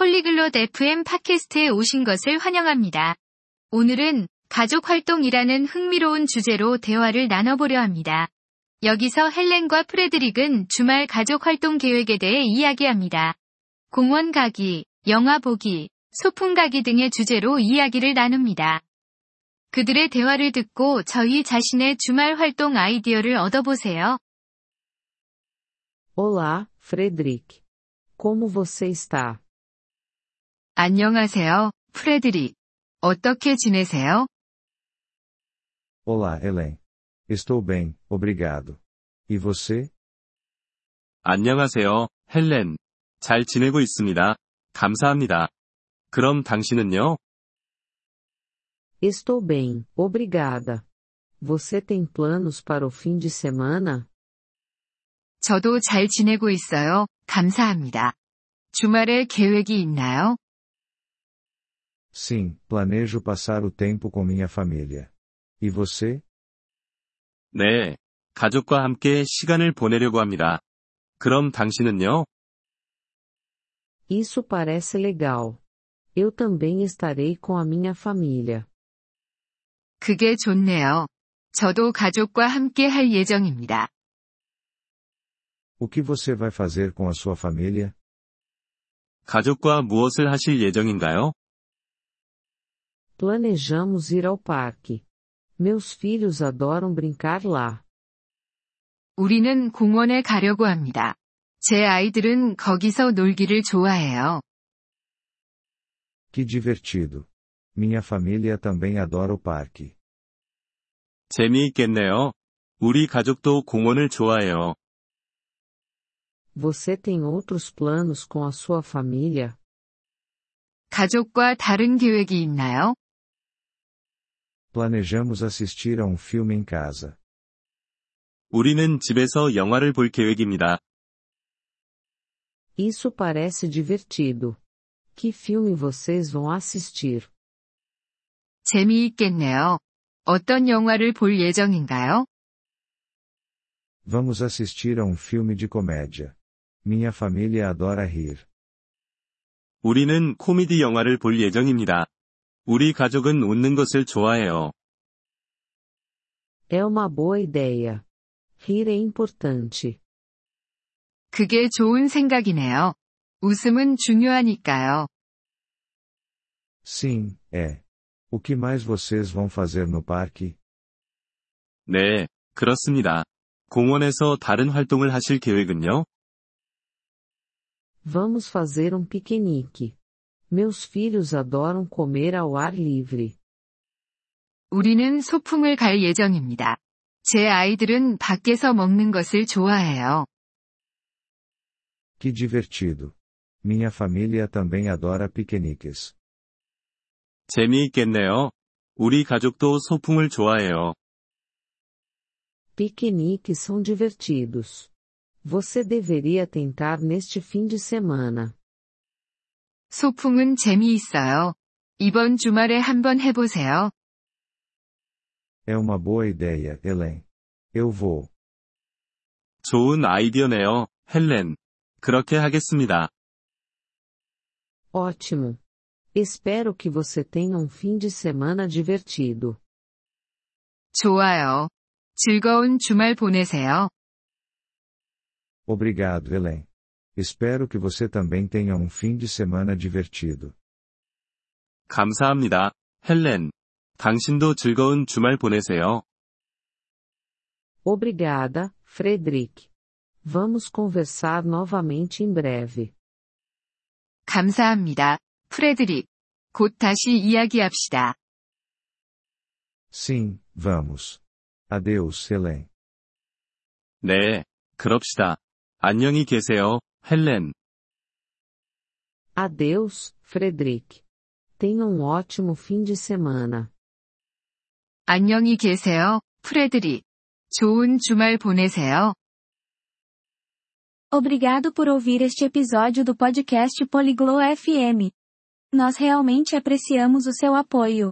폴리글롯 FM 팟캐스트에 오신 것을 환영합니다. 오늘은 가족 활동이라는 흥미로운 주제로 대화를 나눠보려 합니다. 여기서 헬렌과 프레드릭은 주말 가족 활동 계획에 대해 이야기합니다. 공원 가기, 영화 보기, 소풍 가기 등의 주제로 이야기를 나눕니다. 그들의 대화를 듣고 저희 자신의 주말 활동 아이디어를 얻어보세요. Olá, Frederic. Como você está? 안녕하세요, 프레드릭. 어떻게 지내세요? Olá, Helen. Estou bem, obrigado. E você? 안녕하세요, 헬렌. 잘 지내고 있습니다. 감사합니다. 그럼 당신은요? Estou bem, obrigada. Você tem planos para o fim de semana? 저도 잘 지내고 있어요. 감사합니다. 주말에 계획이 있나요? Sim, planejo passar o tempo com minha família. E você? 네. 가족과 함께 시간을 보내려고 합니다. 그럼 당신은요? Isso parece legal. Eu também estarei com a minha família. 그게 좋네요. 저도 가족과 함께 할 예정입니다. O que você vai fazer com a sua família? 가족과 무엇을 하실 예정인가요? Planejamos ir ao parque. Meus filhos adoram brincar lá. 우리는 공원에 가려고 합니다. 제 아이들은 거기서 놀기를 좋아해요. Que divertido. Minha família também adora o parque. 재미있겠네요. 우리 가족도 공원을 좋아해요. Você tem outros planos com a sua família? 가족과 다른 계획이 있나요? Planejamos assistir a um filme em casa. 우리는 집에서 영화를 볼 계획입니다. Isso parece divertido. Que filme vocês vão assistir? 재미있겠네요. 어떤 영화를 볼 예정인가요? Vamos assistir a um filme de comédia. Minha família adora rir. 우리는 코미디 영화를 볼 예정입니다. 우리 가족은 웃는 것을 좋아해요. É uma boa ideia. Rir é importante. 그게 좋은 생각이네요. 웃음은 중요하니까요. Sim, é. O que mais vocês vão fazer no parque? 네, 그렇습니다. 공원에서 다른 활동을 하실 계획은요? Vamos fazer um piquenique. Meus filhos adoram comer ao ar livre. 우리는 소풍을 갈 예정입니다. 제 아이들은 밖에서 먹는 것을 좋아해요. Que divertido. Minha família também adora piqueniques. 재미있겠네요. 우리 가족도 소풍을 좋아해요. Piqueniques são divertidos. Você deveria tentar neste fim de semana. 소풍은 재미있어요. 이번 주말에 한번 해보세요. É uma boa ideia, Helen. Eu vou. 좋은 아이디어네요, 헬렌. 그렇게 하겠습니다. Ótimo. Espero que você tenha um fim de semana divertido. 좋아요. 즐거운 주말 보내세요. Obrigado, Helen. Espero que você também tenha um fim de semana divertido. 감사합니다, 헬렌. 당신도 즐거운 주말 보내세요. Obrigada, Frederic. Vamos conversar novamente em breve. 감사합니다. 프레드릭. 곧 다시 이야기합시다. Sim, vamos. Adeus, Helen. 네, 그럽시다. 안녕히 계세요, 헬렌. Adeus, Frederic. Tenha um ótimo fim de semana. 안녕히 계세요, 프레드릭. 좋은 주말 보내세요. Obrigado por ouvir este episódio do podcast Poliglo FM. Nós realmente apreciamos o seu apoio.